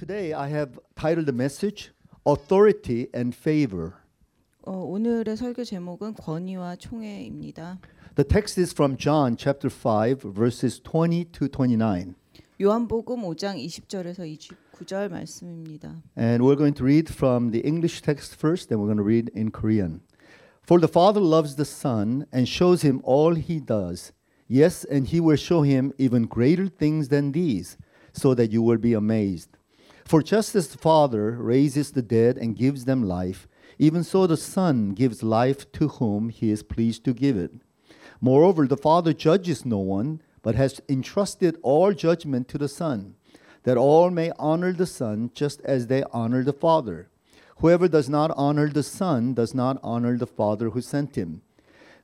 Today I have titled the message Authority and Favor. 어, 오늘의 설교 제목은 권위와 총애입니다. The text is from John chapter 5 verses 20 to 29. 요한복음 5장 20절에서 29절 말씀입니다. And we're going to read from the English text first, then we're going to read in Korean. For the Father loves the Son and shows him all he does. Yes, and he will show him even greater things than these, so that you will be amazed. For just as the Father raises the dead and gives them life, even so the Son gives life to whom he is pleased to give it. Moreover, the Father judges no one, but has entrusted all judgment to the Son, that all may honor the Son just as they honor the Father. Whoever does not honor the Son does not honor the Father who sent him.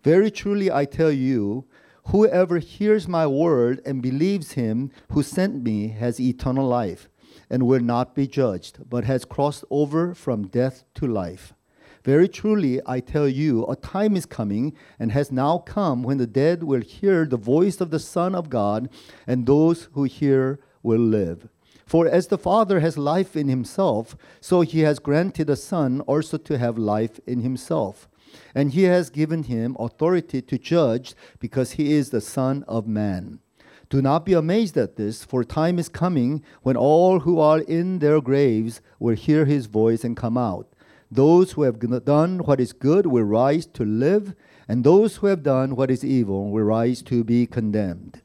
Very truly I tell you, whoever hears my word and believes him who sent me has eternal life, and will not be judged, but has crossed over from death to life. Very truly, I tell you, a time is coming and has now come when the dead will hear the voice of the Son of God, and those who hear will live. For as the Father has life in himself, so he has granted the Son also to have life in himself. And he has given him authority to judge because he is the Son of Man. Do not be amazed at this, for time is coming when all who are in their graves will hear his voice and come out. Those who have done what is good will rise to live, and those who have done what is evil will rise to be condemned.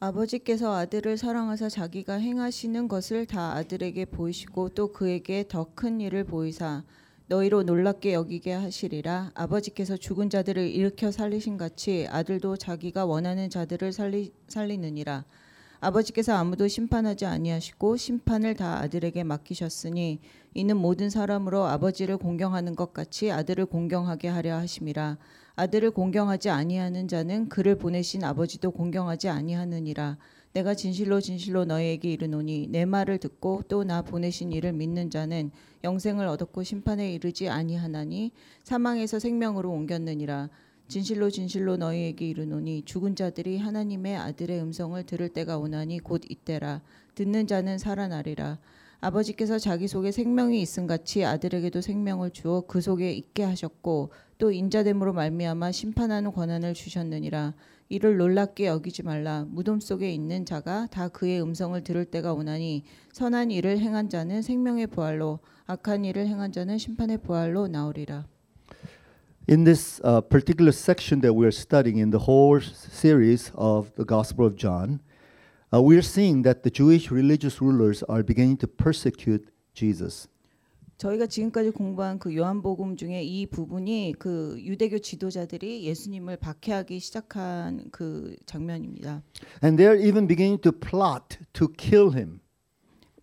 아버지께서 아들을 사랑하사 자기가 행하시는 것을 다 아들에게 보이시고 또 그에게 더 큰 일을 보이사 너희로 놀랍게 여기게 하시리라. 아버지께서 죽은 자들을 일으켜 살리신 같이 아들도 자기가 원하는 자들을 살리, 살리느니라. 아버지께서 아무도 심판하지 아니하시고 심판을 다 아들에게 맡기셨으니 이는 모든 사람으로 아버지를 공경하는 것 같이 아들을 공경하게 하려 하심이라. 아들을 공경하지 아니하는 자는 그를 보내신 아버지도 공경하지 아니하느니라 내가 진실로 진실로 너희에게 이르노니 내 말을 듣고 또 나 보내신 이를 믿는 자는 영생을 얻었고 심판에 이르지 아니하나니 사망에서 생명으로 옮겼느니라. 진실로 진실로 너희에게 이르노니 죽은 자들이 하나님의 아들의 음성을 들을 때가 오나니 곧 이때라. 듣는 자는 살아나리라. 아버지께서 자기 속에 생명이 있음 같이 아들에게도 생명을 주어 그 속에 있게 하셨고 또 인자됨으로 말미암아 심판하는 권한을 주셨느니라 이를 놀랍게 여기지 말라 무덤 속에 있는 자가 다 그의 음성을 들을 때가 오나니 선한 일을 행한 자는 생명의 부활로 악한 일을 행한 자는 심판의 부활로 나오리라 In this uh, particular section that we're studying in the whole series of the Gospel of John, uh, we're seeing that the Jewish religious rulers are beginning to persecute Jesus. 저희가 지금까지 공부한 그 요한복음 중에 이 부분이 그 유대교 지도자들이 예수님을 박해하기 시작한 그 장면입니다. And they're even beginning to plot to kill him.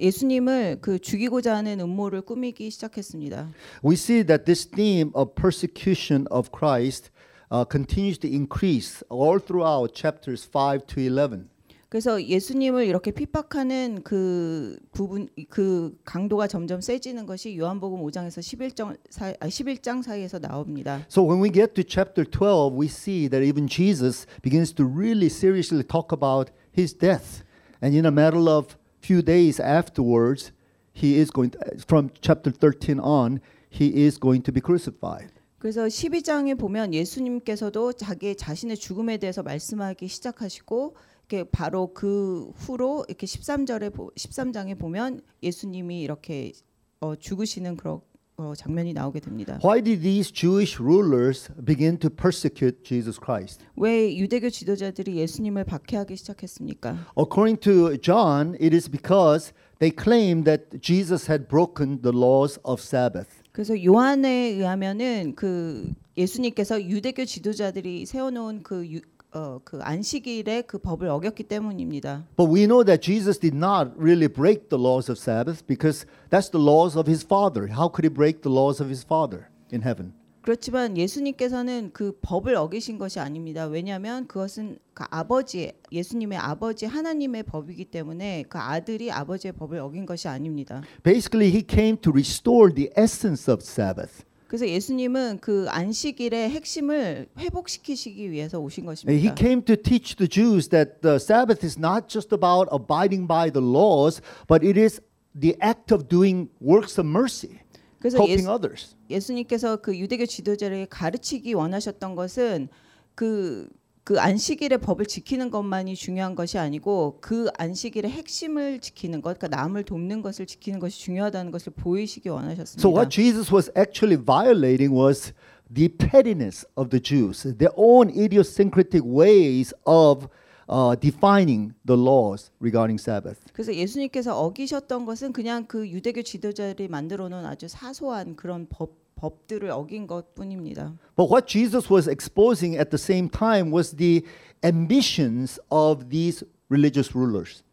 예수님을 그 죽이고자 하는 음모를 꾸미기 시작했습니다. We see that this theme of persecution of Christ uh, continues to increase all throughout chapters 5 to 11. 그래서 예수님을 이렇게 핍박하는 그 부분 그 강도가 점점 세지는 것이 요한복음 5장에서 11장 사, 아, 11장 사이에서 나옵니다. So when we get to chapter 12, we see that even Jesus begins to really seriously talk about his death. And in a matter of few days afterwards, he is going to, from chapter 13 on, he is going to be crucified. 그래서 12장에 보면 예수님께서도 자기 자신의 죽음에 대해서 말씀하기 시작하시고 이렇게 바로 그 후로 이렇게 13절에 13장에 보면 예수님이 이렇게 어, 죽으시는 그런 어, 장면이 나오게 됩니다. Why did these Jewish rulers begin to persecute Jesus Christ? 왜 유대교 지도자들이 예수님을 박해하기 시작했습니까? According to John, it is because they claimed that Jesus had broken the laws of Sabbath. 그래서 요한에 의하면은 그 예수님께서 유대교 지도자들이 세워놓은 그 유, 어, 그 안식일의 그 법을 어겼기 때문입니다. But we know that Jesus did not really break the laws of Sabbath because that's the laws of his Father. How could he break the laws of his Father in heaven? 그렇지만 예수님께서는 그 법을 어기신 것이 아닙니다. 왜냐하면 그것은 그 아버지 예수님의 아버지 하나님의 법이기 때문에 그 아들이 아버지의 법을 어긴 것이 아닙니다. Basically, he came to restore the essence of Sabbath. 그래서 예수님은 그 안식일의 핵심을 회복시키시기 위해서 오신 He 것입니다. came to teach the Jews that the Sabbath is not just about abiding by the laws, but it is the act of doing works of mercy, 그래서 helping 예수, others. 예수님께서 그 유대교 지도자를 가르치기 원하셨던 것은 그, 그 안식일의 법을 지키는 것만이 중요한 것이 아니고 그 안식일의 핵심을 지키는 것, 그러니까 남을 돕는 것을 지키는 것이 중요하다는 것을 보이시기 원하셨습니다. So what Jesus was actually violating was the pettiness of the Jews, their own idiosyncratic ways of uh, defining the laws regarding Sabbath. 그래서 예수님께서 어기셨던 것은 그냥 그 유대교 지도자들이 만들어 놓은 아주 사소한 그런 법 법들을 어긴 것뿐입니다. But what Jesus was exposing at the same time was the ambitions of these religious rulers.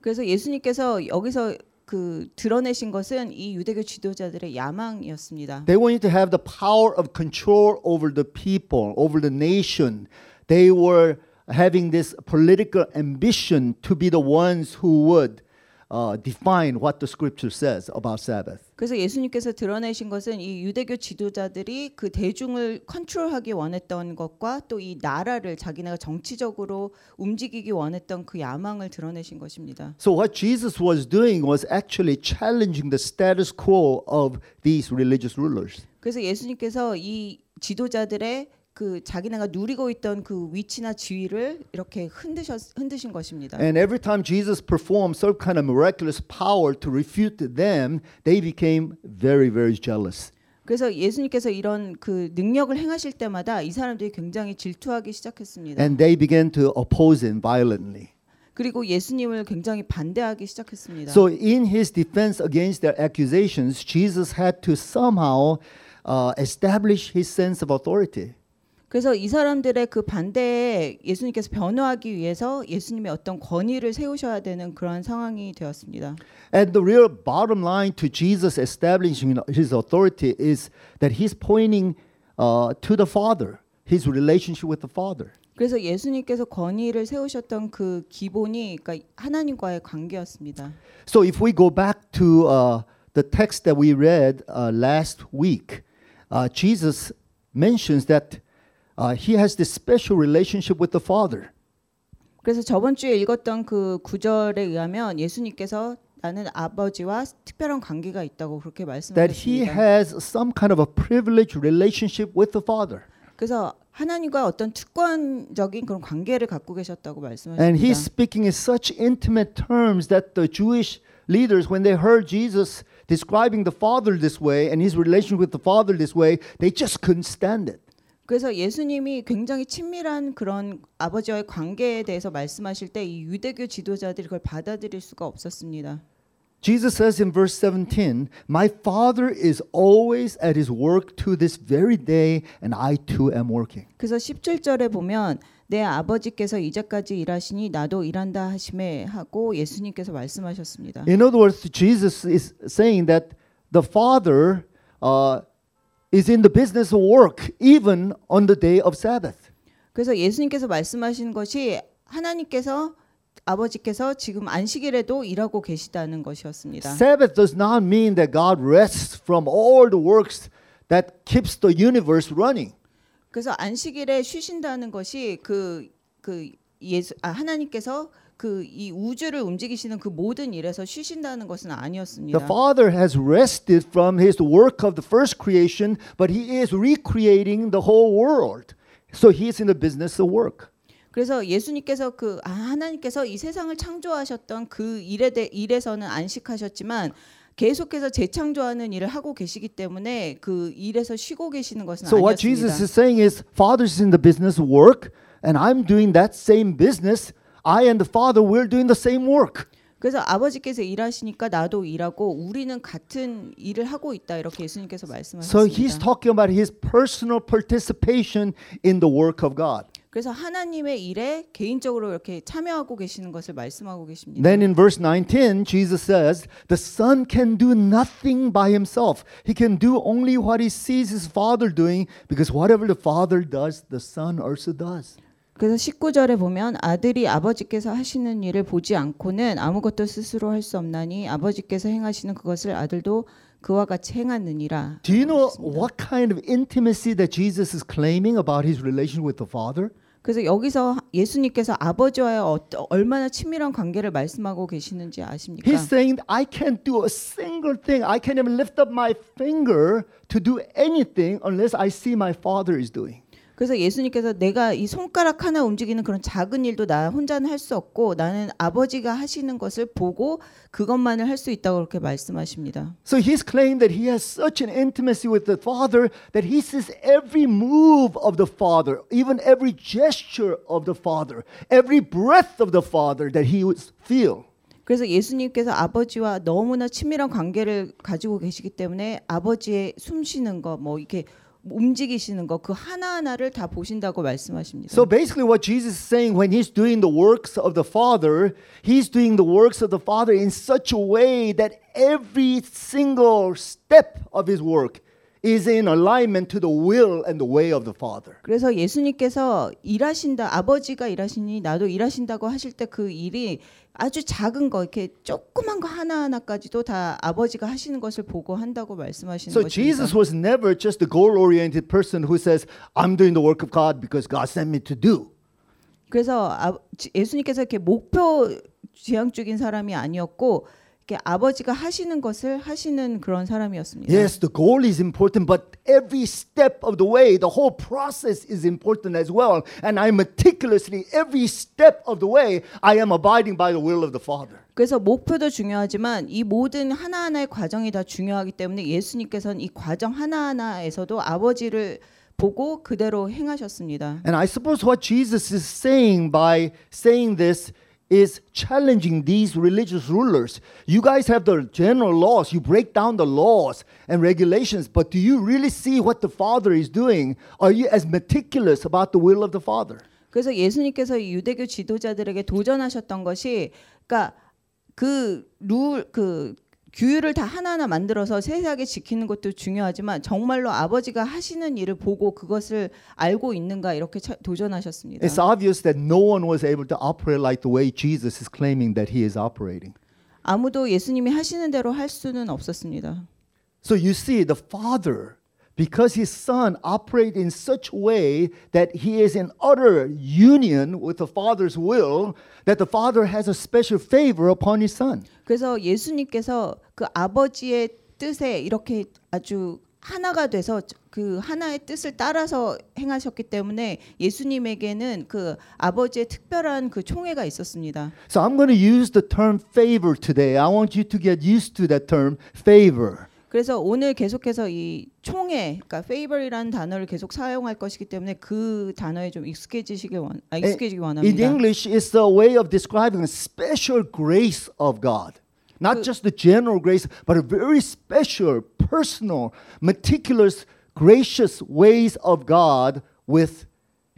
그래서 예수님께서 여기서 그 드러내신 것은 이 유대교 지도자들의 야망이었습니다. They wanted to have the power of control over the people, over the nation. They were having this political ambition to be the ones who would uh, define what the scripture says about Sabbath. 그래서 예수님께서 드러내신 것은 이 유대교 지도자들이 그 대중을 컨트롤하기 원했던 것과 또 이 나라를 자기네가 정치적으로 움직이기 원했던 그 야망을 드러내신 것입니다. So, what Jesus was doing was actually challenging the status quo of these religious rulers. 그래서 예수님께서 이 지도자들의 그 자기네가 누리고 있던 그 위치나 지위를 이렇게 흔드셨 흔드신 것입니다. And every time Jesus performed some kind of miraculous power to refute them, they became very, very jealous. 그래서 예수님께서 이런 그 능력을 행하실 때마다 이 사람들이 굉장히 질투하기 시작했습니다. And they began to oppose him violently. 그리고 예수님을 굉장히 반대하기 시작했습니다. So, in his defense against their accusations, Jesus had to somehow uh, establish his sense of authority. 그래서 이 사람들의 그 반대에 예수님께서 변호하기 위해서 예수님의 어떤 권위를 세우셔야 되는 그런 상황이 되었습니다. And the real bottom line to Jesus establishing his authority is that he's pointing uh, to the Father, his relationship with the Father. 그래서 예수님께서 권위를 세우셨던 그 기본이 그러니까 하나님과의 관계였습니다. So, if we go back to uh, the text that we read uh, last week, uh, Jesus mentions that uh, he has this special relationship with the Father. 그래서 저번 주에 읽었던 그 구절에 의하면 예수님께서 나는 아버지와 특별한 관계가 있다고 그렇게 That he 말씀하셨습니다. has some kind of a privileged relationship with the Father. 그래서 하나님과 어떤 특권적인 그런 관계를 갖고 계셨다고 And 말씀하십니다. he's speaking in such intimate terms that the Jewish leaders, when they heard Jesus describing the Father this way and his relation with the Father this way, they just couldn't stand it. 그래서 예수님이 굉장히 친밀한 그런 아버지와의 관계에 대해서 말씀하실 때 이 유대교 지도자들이 그걸 받아들일 수가 없었습니다. Jesus says in verse 17, My Father is always at his work to this very day, and I too am working. 그래서 17절에 보면 내 아버지께서 이제까지 일하시니 나도 일한다 하심에 하고 예수님께서 말씀하셨습니다. In other words, Jesus is saying that the Father uh, is in the business of work even on the day of Sabbath. 그래서 예수님께서 말씀하신 것이 하나님께서 아버지께서 지금 안식일에도 일하고 계시다는 것이었습니다. Sabbath does not mean that God rests from all the works that keeps the universe running. 그래서 안식일에 쉬신다는 것이 그그 예수 아 하나님께서 그 이 우주를 움직이시는 그 모든 일에서 쉬신다는 것은 The 아니었습니다. Father has rested from his work of the first creation, but he is recreating the whole world. So he is in the business of work. 그래서 예수님께서 그 아, 하나님께서 이 세상을 창조하셨던 그 일에 대 일에서는 안식하셨지만 계속해서 재창조하는 일을 하고 계시기 때문에 그 일에서 쉬고 계시는 것은 So what Jesus 아니었습니다. is saying is, Father is in the business of work, and I'm doing that same business. I and the Father, we're doing the same work. 그래서 아버지께서 일하시니까 나도 일하고 우리는 같은 일을 하고 있다 이렇게 예수님께서 So he's 말씀하셨습니다. talking about his personal participation in the work of God. 그래서 하나님의 일에 개인적으로 이렇게 참여하고 계시는 것을 말씀하고 계십니다. Then in verse 19, Jesus says, The Son can do nothing by himself. He can do only what he sees his Father doing, because whatever the Father does, the Son also does. 그래서 19절에 보면 아들이 아버지께서 하시는 일을 보지 않고는 아무것도 스스로 할 수 없나니 아버지께서 행하시는 그것을 아들도 그와 같이 행하느니라. Do you know what kind of intimacy that Jesus is claiming about his relation with the Father? 그래서 여기서 예수님께서 아버지와의 어떠- 얼마나 친밀한 관계를 말씀하고 계시는지 아십니까? He's saying, I can't do a single thing. I can't even lift up my finger to do anything unless I see my Father is doing. 그래서 예수님께서 내가 이 손가락 하나 움직이는 그런 작은 일도 나 혼자는 할 수 없고 나는 아버지가 하시는 것을 보고 그것만을 할 수 있다고 그렇게 말씀하십니다. So he's claimed that he has such an intimacy with the Father that he sees every move of the Father, even every gesture of the Father, every breath of the Father that he would feel. 그래서 예수님께서 아버지와 너무나 친밀한 관계를 가지고 계시기 때문에 아버지의 숨 쉬는 거뭐 이렇게 움직이시는 거 그 하나하나를 다 보신다고 말씀하십니다. So basically, what Jesus is saying when he's doing the works of the Father, he's doing the works of the Father in such a way that every single step of his work is in alignment to the will and the way of the Father. 그래서 예수님께서 일하신다 아버지가 일하시니 나도 일하신다고 하실 때 그 일이 아주 작은 거 이렇게 조그만 거 하나 하나까지도 다 아버지가 하시는 것을 보고 한다고 말씀하시는 So 것입니다. Jesus was never just a goal-oriented person who says, "I'm doing the work of God because God sent me to do." 그래서 아, 지- 예수님께서 이렇게 목표 지향적인 사람이 아니었고 아버지가 하시는 것을 하시는 그런 사람이었습니다. Yes, the goal is important, but every step of the way, the whole process is important as well. And I meticulously, every step of the way, I am abiding by the will of the Father. 그래서 목표도 중요하지만 이 모든 하나하나의 과정이 다 중요하기 때문에 예수님께서는 이 과정 하나하나에서도 아버지를 보고 그대로 행하셨습니다. And I suppose what Jesus is saying by saying this is challenging these religious rulers. You guys have the general laws, you break down the laws and regulations, but do you really see what the Father is doing? Are you as meticulous about the will of the Father? 그래서 예수님께서 이 유대교 지도자들에게 도전하셨던 것이 그러니까 그 룰 그 규율을 다 하나하나 만들어서 세세하게 지키는 것도 중요하지만 정말로 아버지가 하시는 일을 보고 그것을 알고 있는가 이렇게 차- 도전하셨습니다. It's obvious that no one was able to operate like the way Jesus is claiming that he is operating. 아무도 예수님이 하시는 대로 할 수는 없었습니다. So you see, the Father, because his Son operates in such a way that he is in utter union with the Father's will, that the Father has a special favor upon his Son. 그래서 예수님께서 그 아버지의 뜻에 이렇게 아주 하나가 돼서 그 하나의 뜻을 따라서 행하셨기 때문에 예수님에게는 그 아버지의 특별한 그 총애가 있었습니다. So I'm going to use the term favor today. I want you to get used to that term, favor. 그래서 오늘 계속해서 이 총애, 그러니까 favor이라는 단어를 계속 사용할 것이기 때문에 그 단어에 좀 익숙해지시길 원, 아, 익숙해지기 In 원합니다. English, it's a way of describing a special grace of God. Not just the general grace, but a very special, personal, meticulous, gracious ways of God with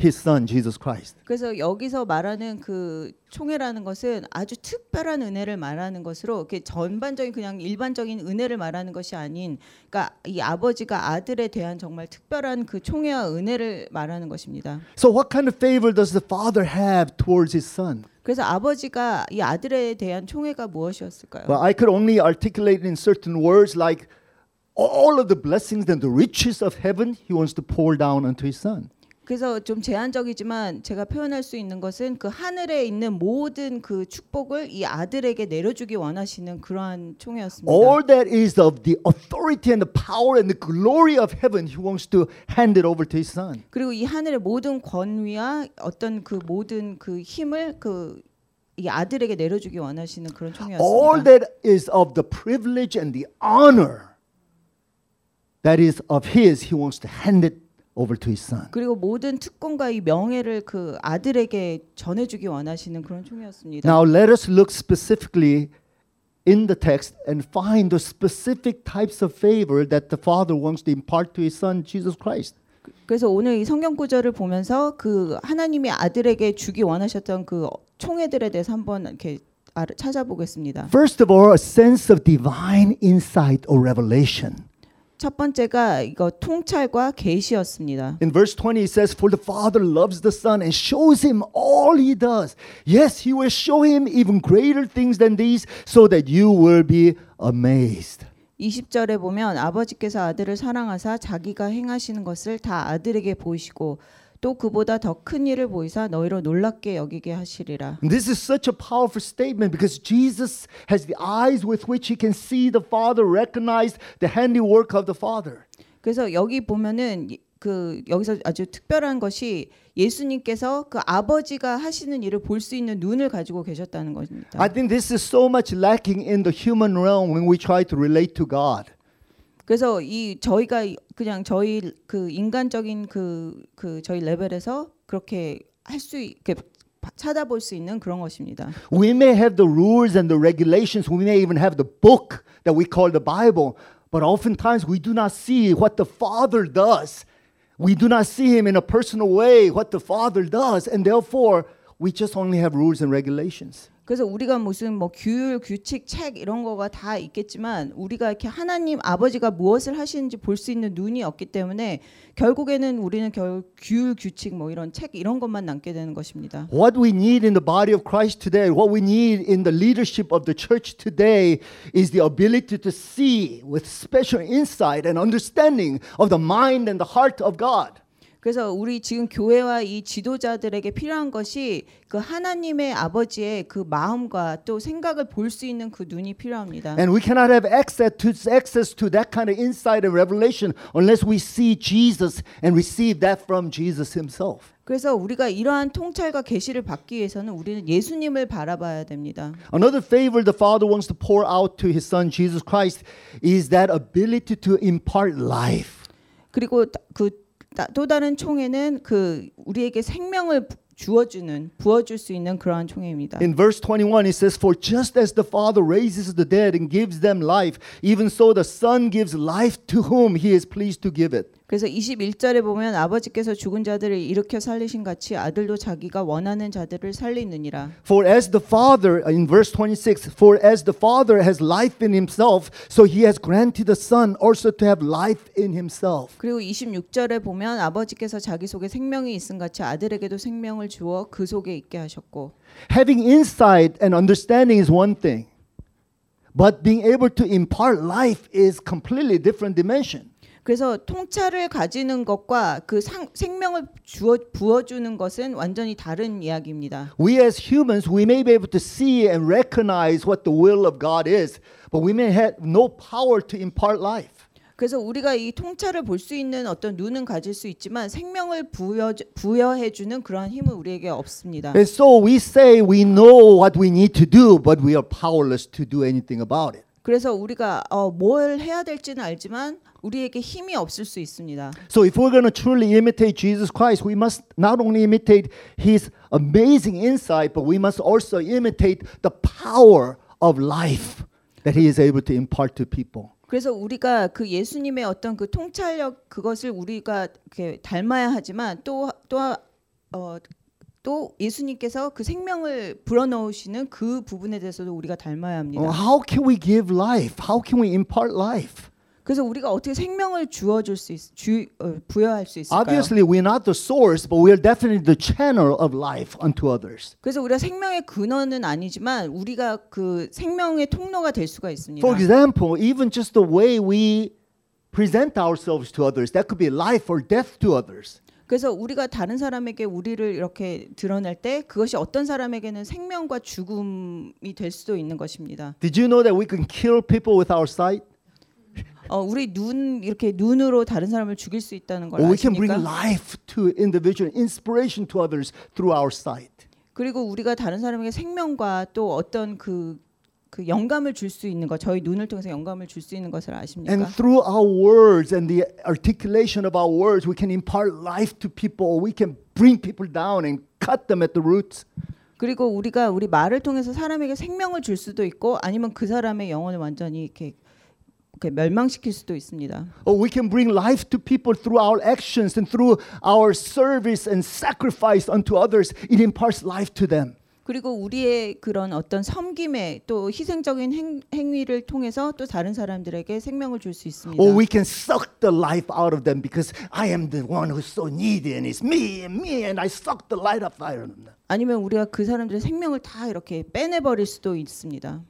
his son, Jesus Christ. 그래서 여기서 말하는 그 총애라는 것은 아주 특별한 은혜를 말하는 것으로 이렇게 전반적인 그냥 일반적인 은혜를 말하는 것이 아닌 그러니까 이 아버지가 아들에 대한 정말 특별한 그 총애와 은혜를 말하는 것입니다. So, what kind of favor does the father have towards his son? 그래서 아버지가 이 아들에 대한 총애가 무엇이었을까요? Well, I could only articulate in certain words like all of the blessings and the riches of heaven he wants to pour down onto his son. 그래서 좀 제한적이지만 제가 표현할 수 있는 것은 그 하늘에 있는 모든 그 축복을 이 아들에게 내려주기 원하시는 그러한 총회였습니다. All that is of the authority and the power and the glory of heaven, he wants to hand it over to his son. 그리고 이 하늘의 모든 권위와 어떤 그 모든 그 힘을 그 이 아들에게 내려주기 원하시는 그런 All 총회였습니다. that is of the privilege and the honor that is of his, he wants to hand it over to his son. 그리고 모든 특권과 이 명예를 그 아들에게 전해주기 원하시는 그런 총회였습니다. Now let us look specifically in the text and find the specific types of favor that the father wants to impart to his son Jesus Christ. 그래서 오늘 이 성경 구절을 보면서 그 하나님이 아들에게 주기 원하셨던 그 총회들에 대해서 한번 이렇게 알아- 찾아보겠습니다. First of all, a sense of divine insight or revelation. 첫 번째가 이거 통찰과 계시였습니다. In verse 20, it says, For the Father loves the Son and shows him all he does. Yes, he will show him even greater things than these, so that you will be amazed. 20절에 보면 아버지께서 아들을 사랑하사 자기가 행하시는 것을 다 아들에게 보이시고 또 그보다 더 큰 일을 보이사 너희로 놀랍게 여기게 하시리라. And this is such a powerful statement because Jesus has the eyes with which he can see the Father, recognize the handiwork of the Father. 그래서 여기 보면은 이- 그 여기서 아주 특별한 것이 예수님께서 그 아버지가 하시는 일을 볼 수 있는 눈을 가지고 계셨다는 것입니다. I think this is so much lacking in the human realm when we try to relate to God. 그래서 이 저희가 이- 그냥 저희 그 인간적인 그 그 저희 레벨에서 그렇게 할 수 있게 찾아볼 수 있는 그런 것입니다. We may have the rules and the regulations, we may even have the book that we call the Bible, but oftentimes we do not see what the Father does. We do not see Him in a personal way, what the Father does, and therefore we just only have rules and regulations. 그래서 우리가 무슨 뭐 규율, 규칙, 책 이런 거가 다 있겠지만 우리가 이렇게 하나님 아버지가 무엇을 하시는지 볼 수 있는 눈이 없기 때문에 결국에는 우리는 결 규율, 규칙 뭐 이런 책 이런 것만 남게 되는 것입니다. What we need in the body of Christ today, what we need in the leadership of the church today, is the ability to see with special insight and understanding of the mind and the heart of God. 그래서 우리 지금 교회와 이 지도자들에게 필요한 것이 그 하나님의 아버지의 그 마음과 또 생각을 볼 수 있는 그 눈이 필요합니다. And we cannot have access to, access to that kind of insight and revelation unless we see Jesus and receive that from Jesus Himself. 그래서 우리가 이러한 통찰과 계시를 받기 위해서는 우리는 예수님을 바라봐야 됩니다. Another favor the Father wants to pour out to His Son Jesus Christ is that ability to impart life. 그리고 그 또 다른 총회는 그 우리에게 생명을 부- 주어주는 부어줄 수 있는 그러한 총회입니다. In verse 21, it says, For just as the Father raises the dead and gives them life, even so the Son gives life to whom He is pleased to give it. 그래서 21절에 보면 아버지께서 죽은 자들을 일으켜 살리신 같이 아들도 자기가 원하는 자들을 살리느니라. For as the Father, in verse 26, for as the Father has life in Himself, so He has granted the Son also to have life in Himself. 그리고 26절에 보면 아버지께서 자기 속에 생명이 있음 같이 아들에게도 생명을 주어 그 속에 있게 하셨고 Having insight and understanding is one thing, but being able to impart life is completely different dimension. 그래서 통찰을 가지는 것과 그 상, 생명을 주어 부어주는 것은 완전히 다른 이야기입니다. We as humans, we may be able to see and recognize what the will of God is, but we may have no power to impart life. 그래서 우리가 이 통찰을 볼 수 있는 어떤 눈은 가질 수 있지만 생명을 부여 부여해 주는 그러한 힘은 우리에게 없습니다. And so we say we know what we need to do, but we are powerless to do anything about it. 그래서 우리가 어, 뭘 해야 될지는 알지만 우리에게 힘이 없을 수 있습니다. So if we're going to truly imitate Jesus Christ, we must not only imitate his amazing insight, but we must also imitate the power of life that he is able to impart to people. 그래서 우리가 그 예수님의 어떤 그 통찰력 그것을 우리가 이렇게 닮아야 하지만 또또 또 예수님께서 그 생명을 불어넣으시는 그 부분에 대해서도 우리가 닮아야 합니다. Well, how can we give life? How can we impart life? 그래서 우리가 어떻게 생명을 주어 줄 수 있, 주, 어, 부여할 수 있을까요? Obviously, we're not the source, but we're definitely the channel of life unto others. 그래서 우리가 생명의 근원은 아니지만 우리가 그 생명의 통로가 될 수가 있습니다. For example, even just the way we present ourselves to others, that could be life or death to others. 그래서 우리가 다른 사람에게 우리를 이렇게 드러낼 때 그것이 어떤 사람에게는 생명과 죽음이 될 수도 있는 것입니다. Did you know that we can kill people with our sight? 어, 우리 눈 이렇게 눈으로 다른 사람을 죽일 수 있다는 걸 Or we can bring 아십니까? life to individual, inspiration to others through our sight. 그리고 우리가 다른 사람에게 생명과 또 어떤 그, 그 영감을 줄 수 있는 것, 저희 눈을 통해서 영감을 줄 수 있는 것을 아십니까? And through our words and the articulation of our words, we can impart life to people. We can bring people down and cut them at the roots. 그리고 우리가 우리 말을 통해서 사람에게 생명을 줄 수도 있고 아니면 그 사람의 영혼을 완전히 이렇게, 이렇게 멸망시킬 수도 있습니다. Or we can bring life to people through our actions and through our service and sacrifice unto others. It imparts life to them. 그리고 우리의 그런 어떤 섬김의 또 희생적인 행, 행위를 통해서 또 다른 사람들에게 생명을 줄 수 있습니다. Or we can suck the life out of them because I am the one who's so needy and it's me and me and I suck the life out of them. 아니면 우리가 그 사람들의 생명을 다 이렇게 빼내 버릴 수도 있습니다.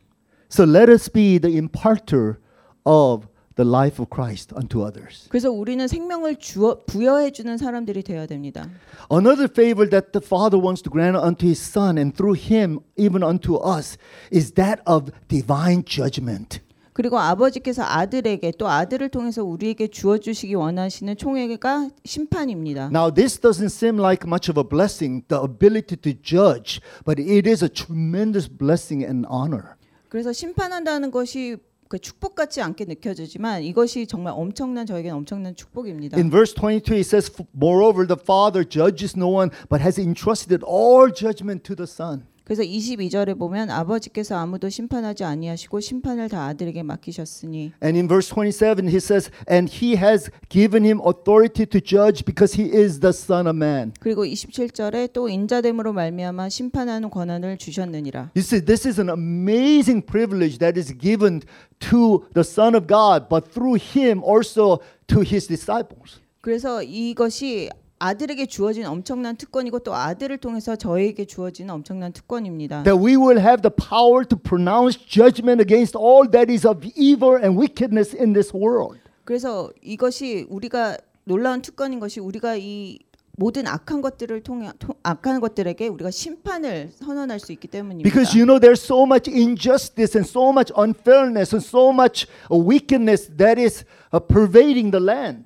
So let us be the imparter of the life of Christ unto others. 그래서 우리는 생명을 주어, 부여해 주는 사람들이 되어야 됩니다. Another favor that the Father wants to grant unto his Son and through him even unto us is that of divine judgment. 그리고 아버지께서 아들에게 또 아들을 통해서 우리에게 주어 주시기 원하시는 총회가 심판입니다. Now, this doesn't seem like much of a blessing, the ability to judge, but it is a tremendous blessing and honor. 그래서 심판한다는 것이 그 축복 같지 않게 느껴지지만 이것이 정말 엄청난 저에게는 엄청난 축복입니다. In verse 22, it says, Moreover, the Father judges no one, but has entrusted all judgment to the Son. 그래서 22절에 보면 아버지께서 아무도 심판하지 아니하시고 심판을 다 아들에게 맡기셨으니 And in verse 27, he says, And he has given him authority to judge because he is the Son of Man. 그리고 27절에 또 인자됨으로 말미암아 심판하는 권한을 주셨느니라. You see, this is an amazing privilege that is given to the Son of God, but through him also to his disciples. 그래서 이것이 아들에게 주어진 엄청난 특권이고 또 아들을 통해서 저에게 주어진 엄청난 특권입니다. That we will have the power to pronounce judgment against all that is of evil and wickedness in this world. 그래서 이것이 우리가 놀라운 특권인 것이 우리가 이 모든 악한 것들을 통해 통- 악한 것들에게 우리가 심판을 선언할 수 있기 때문입니다. Because you know there's so much injustice and so much unfairness and so much uh, wickedness that is uh, pervading the land.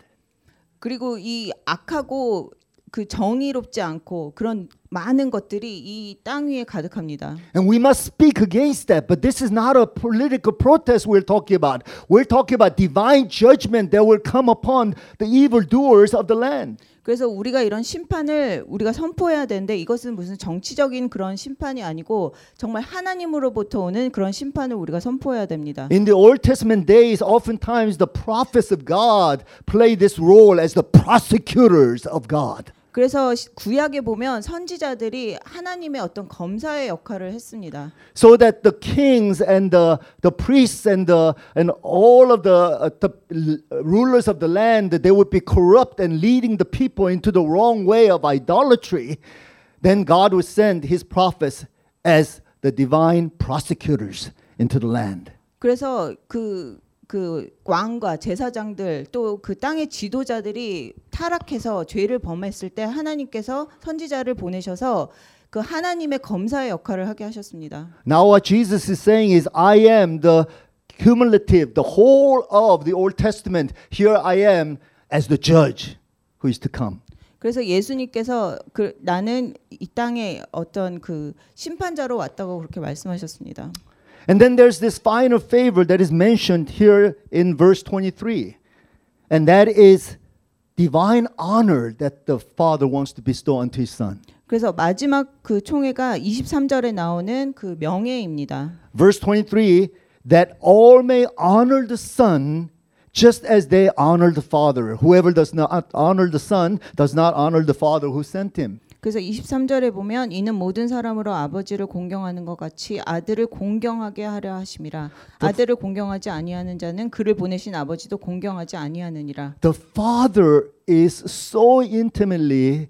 그리고 이 악하고 그 정의롭지 않고 그런 많은 것들이 이 땅 위에 가득합니다. And we must speak against that. But this is not a political protest we're talking about. We're talking about divine judgment that will come upon the evildoers of the land. 그래서 우리가 이런 심판을 우리가 선포해야 되는데 이것은 무슨 정치적인 그런 심판이 아니고 정말 하나님으로부터 오는 그런 심판을 우리가 선포해야 됩니다. In the Old Testament days, oftentimes the prophets of God play this role as the prosecutors of God. 그래서 시- 구약에 보면 선지자들이 하나님의 어떤 검사의 역할을 했습니다. so that the kings and the, the priests and the and all of the, uh, the l- rulers of the land that they would be corrupt and leading the people into the wrong way of idolatry then god would send his prophets as the divine prosecutors into the land 그래서 그, 그 왕과 제사장들 또 그 땅의 지도자들이 타락해서 죄를 범했을 때 하나님께서 선지자를 보내셔서 그 하나님의 검사의 역할을 하게 하셨습니다. now what jesus is saying is i am the cumulative the whole of the old testament here i am as the judge who is to come 그래서 예수님께서 그 나는 이 땅에 어떤 그 심판자로 왔다고 그렇게 말씀하셨습니다. And then there's this final favor that is mentioned here in verse 23. And that is divine honor that the Father wants to bestow unto his Son. 그래서 마지막 그 총회가 23절에 나오는 그 명예입니다. Verse 23 that all may honor the Son just as they honor the Father. Whoever does not honor the Son does not honor the Father who sent him. 그래서 23절에 보면 이는 모든 사람으로 아버지를 공경하는 것 같이 아들을 공경하게 하려 하심이라 아들을 공경하지 아니하는 자는 그를 보내신 아버지도 공경하지 아니하느니라 The Father is so intimately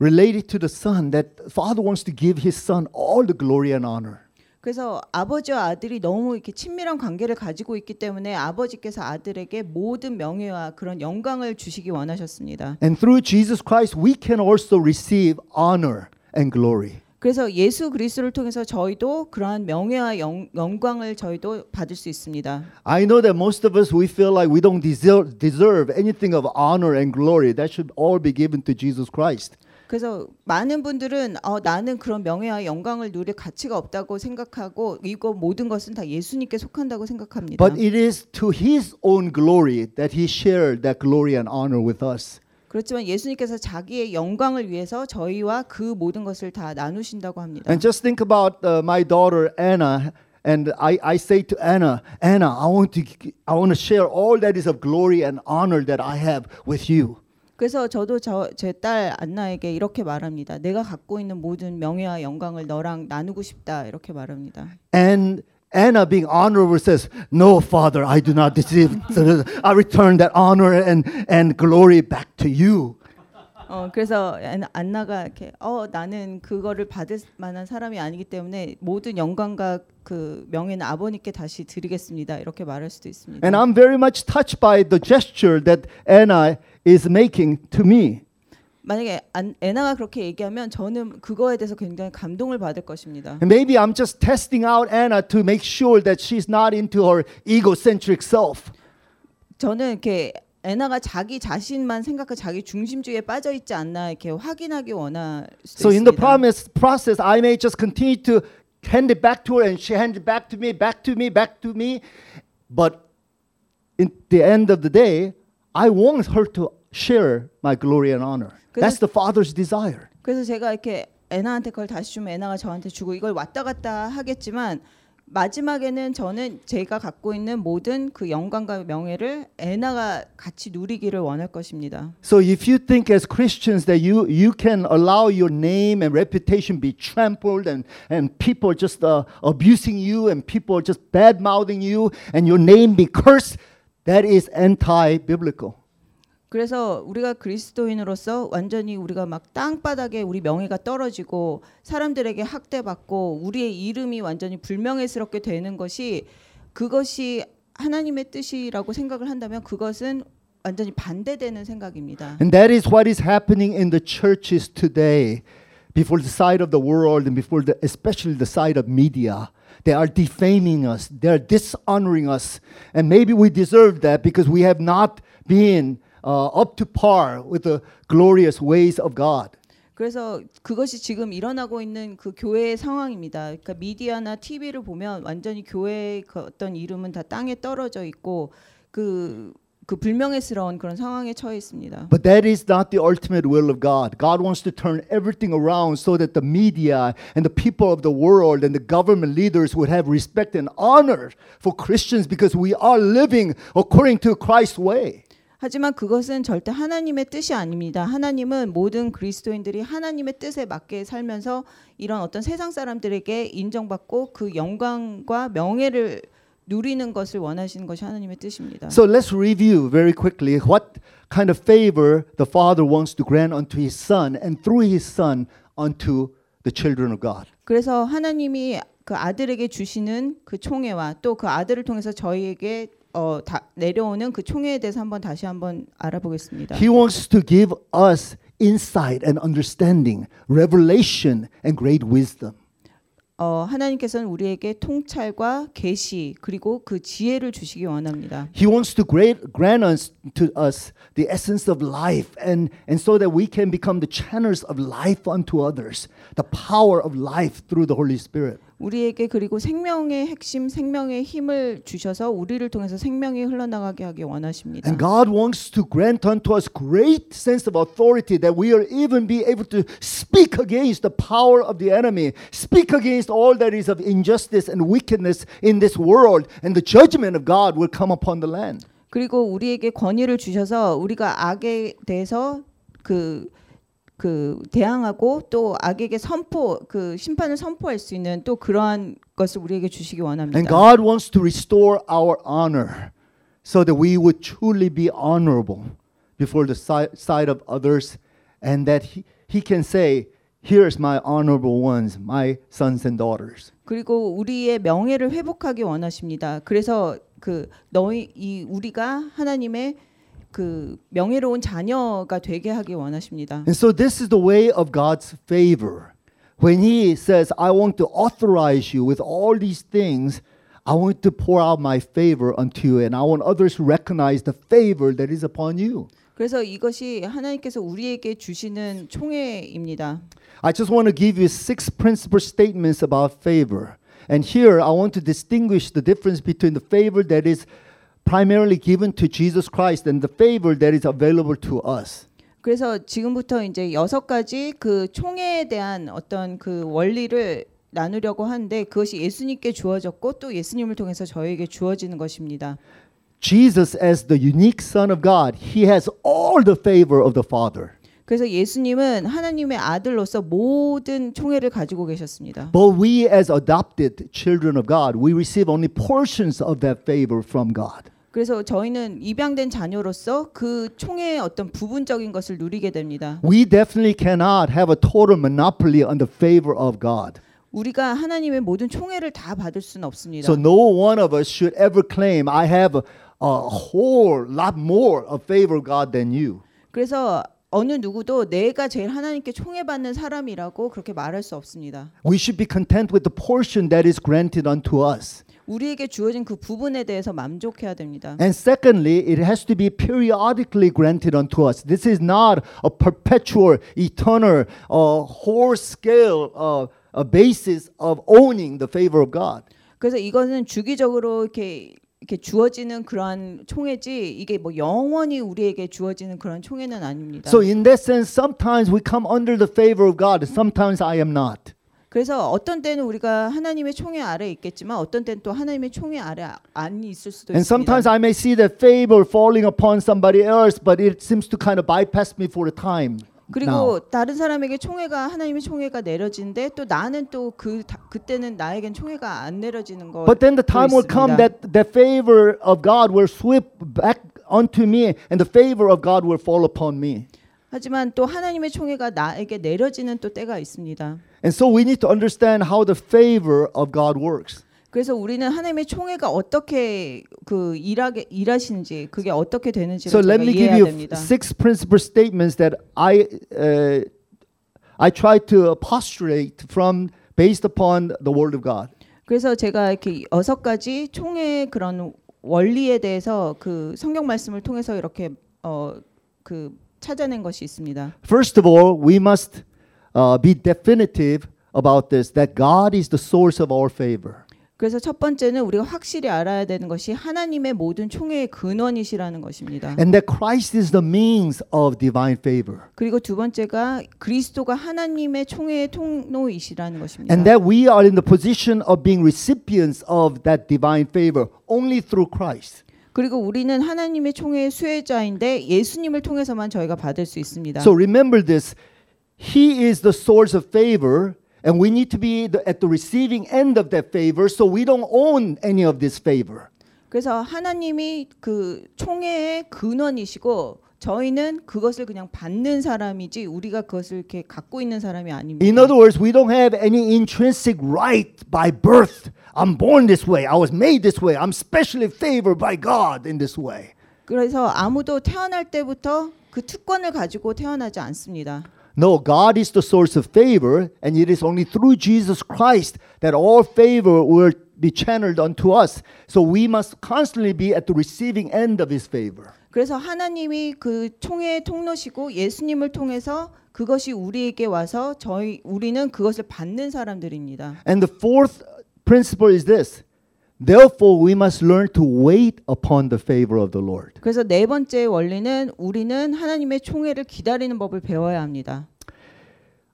related to the Son that the Father wants to give his Son all the glory and honor. 그래서 아버지와 아들이 너무 이렇게 친밀한 관계를 가지고 있기 때문에 아버지께서 아들에게 모든 명예와 그런 영광을 주시기 원하셨습니다. And through Jesus Christ, we can also receive honor and glory. 그래서 예수 그리스도를 통해서 저희도 그러한 명예와 영, 영광을 저희도 받을 수 있습니다. I know that most of us, we feel like we don't deserve, deserve anything of honor and glory. That should all be given to Jesus Christ. 그래서 많은 분들은 어, 나는 그런 명예와 영광을 누릴 가치가 없다고 생각하고 이거 모든 것은 다 예수님께 속한다고 생각합니다. But it is to his own glory that he shared that glory and honor with us. 그렇지만 예수님께서 자기의 영광을 위해서 저희와 그 모든 것을 다 나누신다고 합니다. And just think about uh, my daughter Anna. And I, I say to Anna, Anna, I want to I want to share all that is of glory and honor that I have with you. 그래서 저도 제 딸 안나에게 이렇게 말합니다. 내가 갖고 있는 모든 명예와 영광을 너랑 나누고 싶다 이렇게 말합니다. And Anna, being honorable, says, No, Father, I do not deceive. I return that honor and, and glory back to you. 어 그래서 안- 안나가 이렇게 어 나는 그거를 받을 만한 사람이 아니기 때문에 모든 영광과 그 명예는 아버님께 다시 드리겠습니다. 이렇게 말할 수도 있습니다. And I'm very much touched by the gesture that Anna is making to me. 만약에 안, 에나가 그렇게 얘기하면 저는 그거에 대해서 굉장히 감동을 받을 것입니다. Maybe I'm just testing out Anna to make sure that she's not into her egocentric self. 저는 이렇게 에나가 자기 자신만 생각하고 자기 중심주의에 빠져 있지 않나 이렇게 확인하기 원할 수도 So in the 있습니다. promise process, I may just continue to hand it back to her, and she hand it back to me, back to me, back to me. But in the end of the day, I want her to share my glory and honor. That's the Father's desire. 그래서 제가 이렇게 에나한테 그걸 다시 주면 에나가 저한테 주고 이걸 왔다 갔다 하겠지만 마지막에는 저는 제가 갖고 있는 모든 그 영광과 명예를 에나가 같이 누리기를 원할 것입니다. So if you think as Christians that you you can allow your name and reputation be trampled and and people just uh, abusing you and people just bad mouthing you and your name be cursed, that is anti-biblical. 그래서 우리가 그리스도인으로서 완전히 우리가 막 땅바닥에 우리 명예가 떨어지고 사람들에게 학대받고 우리의 이름이 완전히 불명예스럽게 되는 것이 그것이 하나님의 뜻이라고 생각을 한다면 그것은 완전히 반대되는 생각입니다. And that is what is happening in the churches today, before the side of the world and before the, especially the side of media. They are defaming us, they are dishonoring us. And maybe we deserve that because we have not been uh, up to par with the glorious ways of God. 그래서 그것이 지금 일어나고 있는 그 교회의 상황입니다. 그러니까 미디어나 TV를 보면 완전히 교회의 그 어떤 이름은 다 땅에 떨어져 있고 그, 그 불명예스러운 그런 상황에 처해 있습니다. But that is not the ultimate will of God. God wants to turn everything around so that the media and the people of the world and the government leaders would have respect and honor for Christians because we are living according to Christ's way. 하지만 그것은 절대 하나님의 뜻이 아닙니다. 하나님은 모든 그리스도인들이 하나님의 뜻에 맞게 살면서 이런 어떤 세상 사람들에게 인정받고 그 영광과 명예를 누리는 것을 원하시는 것이 하나님의 뜻입니다. So let's review very quickly what kind of favor the Father wants to grant unto His Son and through His Son unto the children of God. 그래서 하나님이 그 아들에게 주시는 그 총애와 또 그 아들을 통해서 저희에게 어, 다 내려오는 그 총애에 대해서 한번 다시 한번 알아보겠습니다. He wants to give us insight and understanding, revelation and great wisdom. 어, 하나님께서는 우리에게 통찰과 계시 그리고 그 지혜를 주시기 원합니다. He wants to great, grant us to us the essence of life and, and so that we can become the channels of life unto others, the power of life through the Holy Spirit. 우리에게 그리고 생명의 핵심, 생명의 힘을 주셔서 우리를 통해서 생명이 흘러나가게 하기 원하십니다. And God wants to grant unto us great sense of authority that we will even be able to speak against the power of the enemy, speak against all that is of injustice and wickedness in this world, and the judgment of God will come upon the land. 그리고 우리에게 권위를 주셔서 우리가 악에 대해서 그, 그 대항하고 또 악에게 선포 그 심판을 선포할 수 있는 또 그러한 것을 우리에게 주시기 And 원합니다. God wants to restore our honor so that we would truly be honorable before the si- sight of others and that he, he can say, Here's my honorable ones, my sons and daughters. 그리고 우리의 명예를 회복하기 원하십니다. 그래서 그 너희 이 우리가 하나님의 그 명예로운 자녀가 되게 하기 원하십니다. And so this is the way of God's favor. When He says, I want to authorize you with all these things, I want to pour out my favor unto you, and I want others to recognize the favor that is upon you. 그래서 이것이 하나님께서 우리에게 주시는 총애입니다. I just want to give you six principal statements about favor. And here I want to distinguish the difference between the favor that is primarily given to Jesus Christ and the favor that is available to us. 그래서 지금부터 이제 여섯 가지 그 총애에 대한 어떤 그 원리를 나누려고 하는데 그것이 예수님께 주어졌고 또 예수님을 통해서 저에게 주어지는 것입니다. Jesus as the unique Son of God, he has all the favor of the Father. 그래서 예수님은 하나님의 아들로서 모든 총애를 가지고 계셨습니다. But we, as adopted children of God, we receive only portions of that favor from God. 그래서 저희는 입양된 자녀로서 그 총애의 어떤 부분적인 것을 누리게 됩니다. We definitely cannot have a total monopoly on the favor of God. 우리가 하나님의 모든 총애를 다 받을 수는 없습니다. So no one of us should ever claim I have a, a whole lot more of favor of God than you. 그래서 어느 누구도 내가 제일 하나님께 총애받는 사람이라고 그렇게 말할 수 없습니다. We should be content with the portion that is granted unto us. 우리에게 주어진 그 부분에 대해서 만족해야 됩니다. And secondly, it has to be periodically granted unto us. This is not a perpetual, eternal, uh, whole scale uh, a basis of owning the favor of God. 그래서 이것은 주기적으로 이렇게 이렇게 주어지는 그러한 총애지 이게 뭐 영원히 우리에게 주어지는 그런 총애는 아닙니다. So in that sense, sometimes we come under the favor of God, sometimes I am not. 그래서 어떤 때는 우리가 하나님의 총애 아래 있겠지만 어떤 때는 또 하나님의 총애 아래 안 있을 수도 And 있습니다. sometimes I may see that favor falling upon somebody else, but it seems to kind of bypass me for a time. 그리고 now. 다른 사람에게 총애가 하나님의 총애가 내려지는데 또 나는 또 그 그때는 나에겐 총애가 안 내려지는 거. But then the time will come that the favor of God will sweep back onto me, and the favor of God will fall upon me. 하지만 또 하나님의 총애가 나에게 내려지는 또 때가 있습니다. And so we need to understand how the favor of God works. 그래서 우리는 하나님의 총애가 어떻게 그 일하게 일하시는지 그게 어떻게 되는지를 So let me give 이해해야 you 됩니다. six principal statements that I uh, I try to postulate from based upon the Word of God. 그래서 제가 이렇게 여섯 가지 총회 그런 원리에 대해서 그 성경 말씀을 통해서 이렇게 어그 찾아낸 것이 있습니다. First of all, we must uh, be definitive about this that God is the source of our favor. 그래서 첫 번째는 우리가 확실히 알아야 되는 것이 하나님의 모든 총회의 근원이시라는 것입니다. And that Christ is the means of divine favor. 그리고 두 번째가 그리스도가 하나님의 총회의 통로이시라는 것입니다. And that we are in the position of being recipients of that divine favor only through Christ. 그리고 우리는 하나님의 총회의 수혜자인데 예수님을 통해서만 저희가 받을 수 있습니다. So remember this He is the source of favor, and we need to be the, at the receiving end of that favor so we don't own any of this favor. 그래서 하나님이 그 총회의 근원이시고 저희는 그것을 그냥 받는 사람이지 우리가 그것을 이렇게 갖고 있는 사람이 아닙니다. In other words, we don't have any intrinsic right by birth. I'm born this way. I was made this way. I'm specially favored by God in this way. 그래서 아무도 태어날 때부터 그 특권을 가지고 태어나지 않습니다. No, God is the source of favor, and it is only through Jesus Christ that all favor will be channeled unto us. So we must constantly be at the receiving end of His favor. 그래서 하나님이 그 총회의 통로시고 예수님을 통해서 그것이 우리에게 와서 저희 우리는 그것을 받는 사람들입니다. And the fourth principle is this therefore, we must learn to wait upon the favor of the Lord. 그래서 네 번째 원리는 우리는 하나님의 총회를 기다리는 법을 배워야 합니다.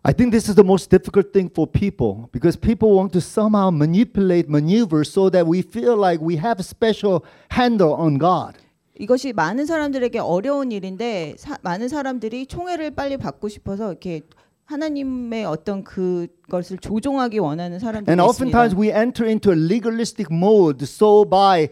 I think this is the most difficult thing for people because people want to somehow manipulate, maneuver so that we feel like we have a special handle on God. 이것이 많은 사람들에게 어려운 일인데 사, 많은 사람들이 총회를 빨리 받고 싶어서 이렇게 하나님의 어떤 그것을 조종하기 원하는 사람들이 And 있습니다. oftentimes we enter into a legalistic mode. So by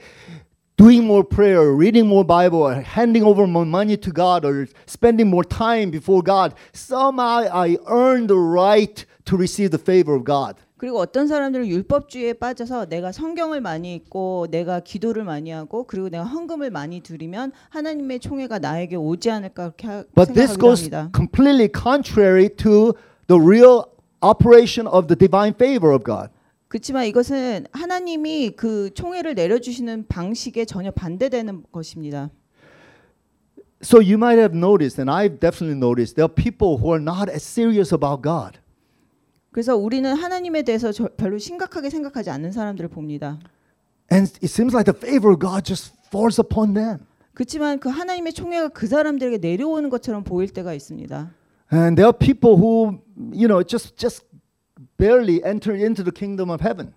doing more prayer, reading more Bible, or handing over more money to God, or spending more time before God, somehow I earn the right to receive the favor of God. 그리고 어떤 사람들은 율법주의에 빠져서 내가 성경을 많이 읽고 내가 기도를 많이 하고 그리고 내가 헌금을 많이 드리면 하나님의 총회가 나에게 오지 않을까 그렇게 하- But this goes 합니다. completely contrary to the real operation of the divine favor of God. 그렇지만 이것은 하나님이 그 총회를 내려주시는 방식에 전혀 반대되는 것입니다. So you might have noticed, and I've definitely noticed, there are people who are not as serious about God. 그래서 우리는 하나님에 대해서 저- 별로 심각하게 생각하지 않는 사람들을 봅니다. And it seems like the favor of God just falls upon them. 그렇지만 그 하나님의 총회가 그 사람들에게 내려오는 것처럼 보일 때가 있습니다. And there are people who, you know, just just barely enter into the kingdom of heaven.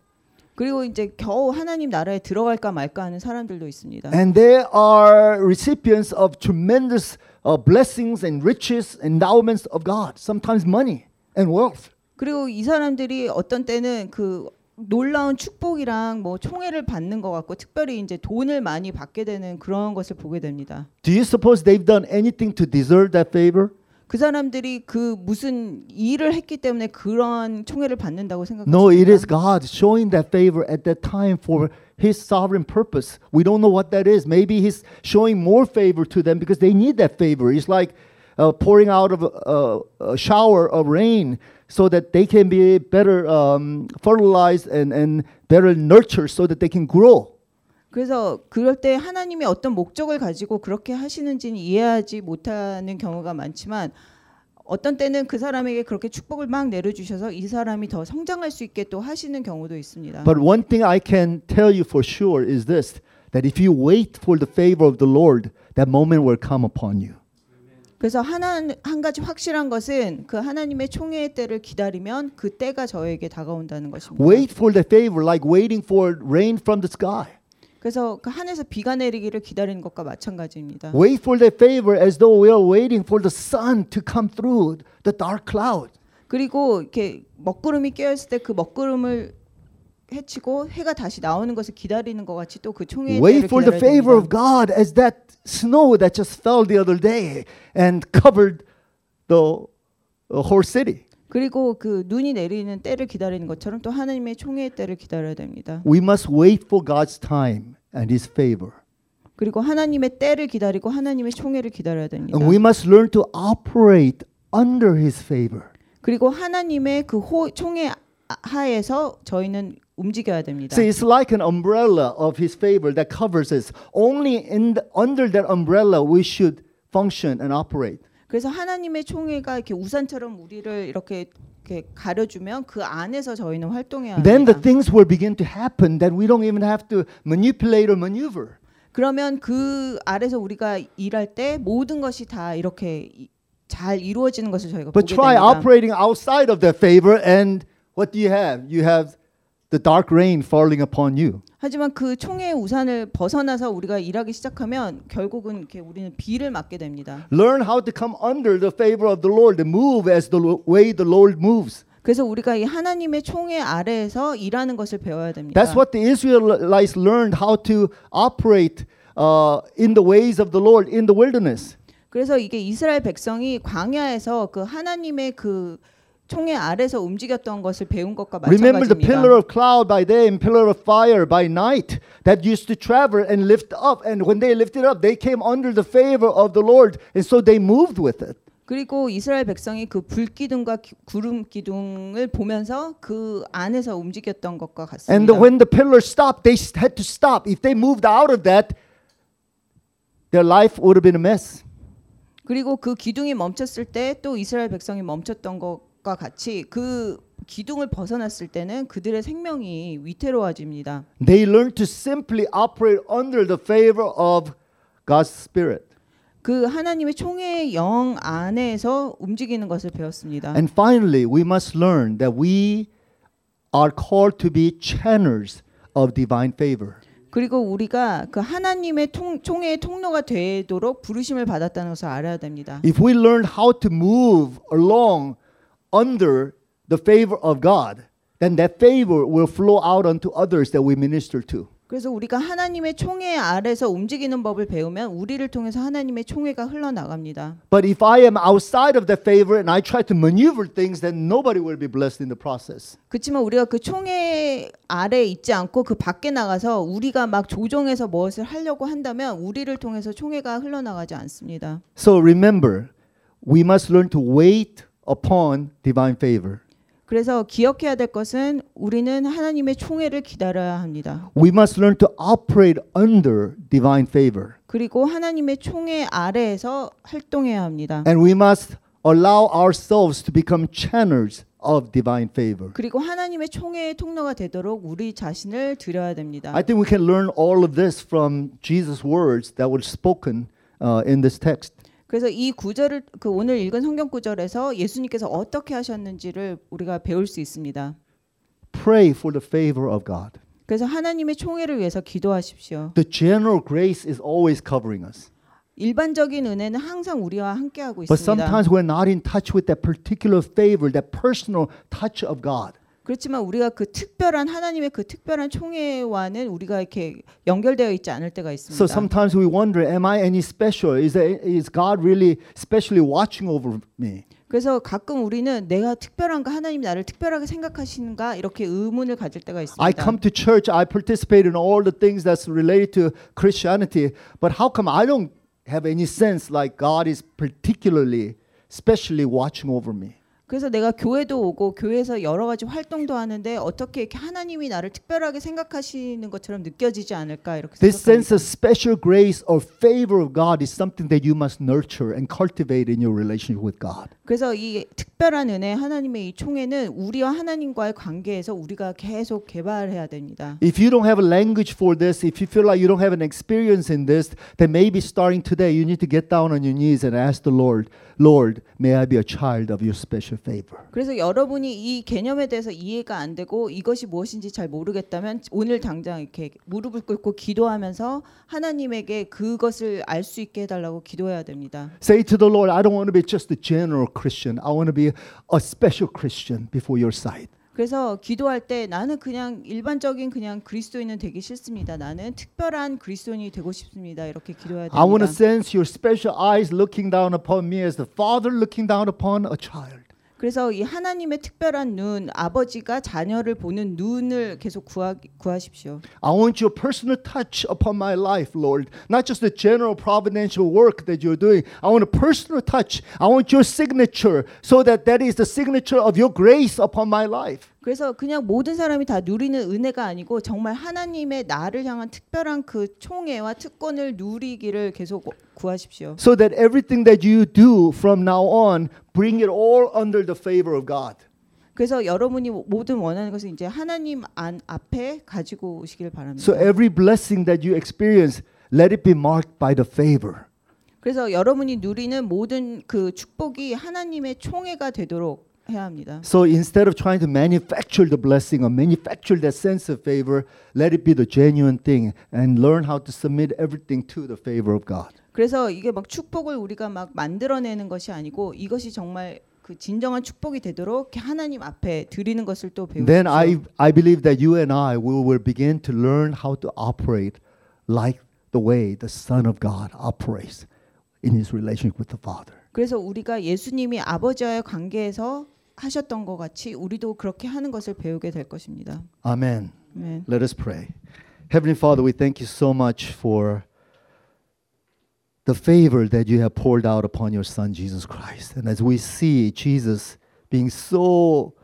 그리고 이제 겨우 하나님 나라에 들어갈까 말까 하는 사람들도 있습니다. And they are recipients of tremendous uh, blessings and riches, endowments of God, sometimes money and wealth. 그리고 이 사람들이 어떤 때는 그 놀라운 축복이랑 뭐 총애를 받는 것 같고 특별히 이제 돈을 많이 받게 되는 그런 것을 보게 됩니다. Do you suppose they've done anything to deserve that favor? 그 사람들이 그 무슨 일을 했기 때문에 그런 총애를 받는다고 No, it is? God showing that favor at that time for His sovereign purpose. We don't know what that is. Maybe He's showing more favor to them because they need that favor. It's like uh, pouring out of a, a shower of rain so that they can be better um, fertilized and, and better nurtured so that they can grow. 그래서 그럴 때 하나님이 어떤 목적을 가지고 그렇게 하시는지는 이해하지 못하는 경우가 많지만 어떤 때는 그 사람에게 그렇게 축복을 막 내려주셔서 이 사람이 더 성장할 수 있게 또 하시는 경우도 있습니다. But one thing I can tell you for sure is this that if you wait for the favor of the Lord, that moment will come upon you. 그래서 하나 한 가지 확실한 것은 그 하나님의 총회의 때를 기다리면 그 때가 저에게 다가온다는 것입니다. Wait for the favor like waiting for rain from the sky. 그래서 그 하늘에서 비가 내리기를 기다리는 것과 마찬가지입니다. Wait for the favor as though we are waiting for the sun to come through the dark cloud. 그리고 이렇게 먹구름이 끼어 있을 때 그 먹구름을 해치고 해가 다시 나오는 것을 기다리는 것 같이 또 그 총회의 Wait for the favor of. God as that snow that just fell the other day and covered the uh, whole city. 그리고 그 눈이 내리는 때를 기다리는 것처럼 또 하나님의 총회의 때를 기다려야 됩니다. We must wait for God's time and His favor. 그리고 하나님의 때를 기다리고 하나님의 총회를 기다려야 됩니다. And we must learn to operate under His favor. 그리고 하나님의 그 호, 총회 하에서 저희는 움직여야 됩니다. See, it's like an umbrella of His favor that covers us. Only in the, under that umbrella we should function and operate. 그래서 하나님의 총회가 이렇게 우산처럼 우리를 이렇게 이렇게 가려주면 그 안에서 저희는 활동해야 Then the 합니다. things will begin to happen that we don't even have to manipulate or maneuver. 그러면 그 아래서 우리가 일할 때 모든 것이 다 이렇게 이- 잘 이루어지는 것을 저희가 But 보게 try 됩니다. operating outside of that favor, and what do you have? You have the dark rain falling upon you. 하지만 그 총회의 우산을 벗어나서 우리가 일하기 시작하면 결국은 이렇게 우리는 비를 맞게 됩니다. Learn how to come under the favor of the Lord and move as the way the Lord moves. 그래서 우리가 이 하나님의 총회 아래에서 일하는 것을 배워야 됩니다. That's what the Israelites learned how to operate uh, in the ways of the Lord in the wilderness. 그래서 이게 이스라엘 백성이 광야에서 그 하나님의 그 총회 아래서 움직였던 것을 배운 것과 Remember the pillar 마찬가지입니다. of cloud by day and pillar of fire by night that used to travel and lift up. And when they lifted up, they came under the favor of the Lord. And so they moved with it. 그리고 이스라엘 백성이 그 불기둥과 기- 구름 기둥을 보면서 그 안에서 움직였던 것과 같습니다. And when the pillar stopped, they had to stop. If they moved out of that, their life would have been a mess. 그리고 그 기둥이 멈췄을 때 또 이스라엘 백성이 멈췄던 것 과 같이 그 기둥을 벗어났을 때는 그들의 생명이 위태로워집니다. They learned to simply operate under the favor of God's Spirit. 그 하나님의 총회의 영 안에서 움직이는 것을 배웠습니다. And finally, we must learn that we are called to be channels of divine favor. 그리고 우리가 그 하나님의 통, 총회의 통로가 되도록 부르심을 받았다는 것을 알아야 됩니다. If we learn how to move along under the favor of God, then that favor will flow out unto others that we minister to. 그래서 우리가 하나님의 총회 아래서 움직이는 법을 배우면 우리를 통해서 하나님의 총회가 흘러나갑니다. But if I am outside of that favor and I try to maneuver things, then nobody will be blessed in the process. 그렇지만 우리가 그 총회 아래 있지 않고 그 밖에 나가서 우리가 막 조종해서 무엇을 하려고 한다면 우리를 통해서 총회가 흘러나가지 않습니다. So remember, we must learn to wait upon divine favor. 그래서 기억해야 될 것은 우리는 하나님의 총회를 기다려야 합니다. We must learn to operate under divine favor. 그리고 하나님의 총회 아래에서 활동해야 합니다. And we must allow ourselves to become channels of divine favor. 그리고 하나님의 총회의 통로가 되도록 우리 자신을 드려야 됩니다. I think we can learn all of this from Jesus' words that were spoken uh, in this text. 그래서 이 구절을 그 오늘 읽은 성경 구절에서 예수님께서 어떻게 하셨는지를 우리가 배울 수 있습니다. Pray for the favor of God. 그래서 하나님의 총회를 위해서 기도하십시오. The general grace is always covering us. 일반적인 은혜는 항상 우리와 함께하고 But 있습니다. sometimes we're not in touch with that particular favor, that personal touch of God. 그렇지만 우리가 그 특별한 하나님의 그 특별한 총회와는 우리가 이렇게 연결되어 있지 않을 때가 있습니다. So sometimes we wonder, am I any special? Is, there, is God really specially watching over me? 그래서 가끔 우리는 내가 특별한가 하나님이 나를 특별하게 생각하시는가 이렇게 의문을 가질 때가 있습니다. I come to church, I participate in all the things that's related to Christianity, but how come I don't have any sense like God is particularly, specially watching over me? 그래서 내가 교회도 오고 교회에서 여러 가지 활동도 하는데 어떻게 이렇게 하나님이 나를 특별하게 생각하시는 것처럼 느껴지지 않을까 이렇게 This sense of special grace or favor of God is something that you must nurture and cultivate in your relationship with God. 그래서 이 특별한 은혜 하나님의 이 총회는 우리와 하나님과의 관계에서 우리가 계속 개발해야 됩니다. If you don't have a language for this, if you feel like you don't have an experience in this, then maybe starting today you need to get down on your knees and ask the Lord, Lord, may I be a child of your special favor. 그래서 여러분이 이 개념에 대해서 이해가 안 되고 이것이 무엇인지 잘 모르겠다면 오늘 당장 이렇게 무릎을 꿇고 기도하면서 하나님에게 그것을 알 수 있게 해달라고 기도해야 됩니다. Say to the Lord, I don't want to be just a general Christian. I want to be a special Christian before your sight. 그래서 기도할 때 나는 그냥 일반적인 그냥 그리스도인은 되기 싫습니다. 나는 특별한 그리스도인이 되고 싶습니다. 이렇게 기도해야 I want to 됩니다. sense your special eyes looking down upon me as the Father looking down upon a child. 그래서 이 하나님의 특별한 눈, 아버지가 자녀를 보는 눈을 계속 구하, 구하십시오. I want your personal touch upon my life, Lord. Not just the general providential work that you're doing. I want a personal touch. I want your signature so that that is the signature of your grace upon my life. 그래서 그냥 모든 사람이 다 누리는 은혜가 아니고 정말 하나님의 나를 향한 특별한 그 총애와 특권을 누리기를 계속 구하십시오. So that everything that you do from now on, bring it all under the favor of God. 그래서 여러분이 모든 원하는 것을 이제 하나님 안 앞에 가지고 오시길 바랍니다. So every blessing that you experience, let it be marked by the favor. 그래서 여러분이 누리는 모든 그 축복이 하나님의 총애가 되도록 해야 합니다. So instead of trying to manufacture the blessing or manufacture that sense of favor, let it be the genuine thing and learn how to submit everything to the favor of God. 그래서 이게 막 축복을 우리가 막 만들어내는 것이 아니고 이것이 정말 그 진정한 축복이 되도록 하나님 앞에 드리는 것을 또 배우십시오. Then I, I believe that you and I will, will begin to learn how to operate like the way the Son of God operates in his relationship with the Father. 그래서 우리가 예수님이 아버지와의 관계에서 하셨던 것 같이 우리도 그렇게 하는 것을 배우게 될 것입니다. Amen. 아멘. Let us pray. Heavenly Father, we thank you so much for the favor that you have poured out upon your Son, Jesus Christ. And as we see Jesus being so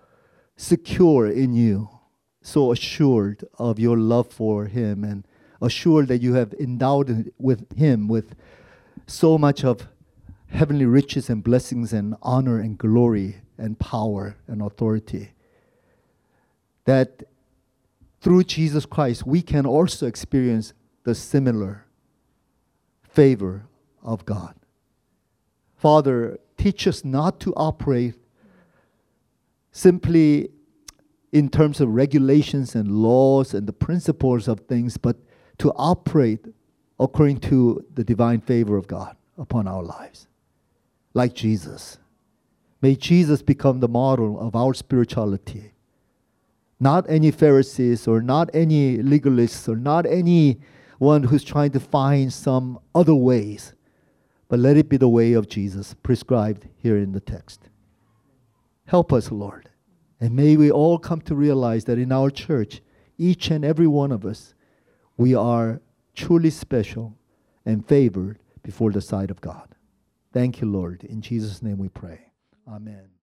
secure in you, so assured of your love for him, and assured that you have endowed with him with so much of heavenly riches and blessings and honor and glory and power and authority. That through Jesus Christ, we can also experience the similar favor of God. Father, teach us not to operate simply in terms of regulations and laws and the principles of things, but to operate according to the divine favor of God upon our lives, like Jesus. May Jesus become the model of our spirituality not any Pharisees or not any legalists or not anyone who's trying to find some other ways, but let it be the way of Jesus prescribed here in the text. Help us, Lord. And may we all come to realize that in our church, each and every one of us, we are truly special and favored before the sight of God. Thank you, Lord. In Jesus' name we pray. Amen.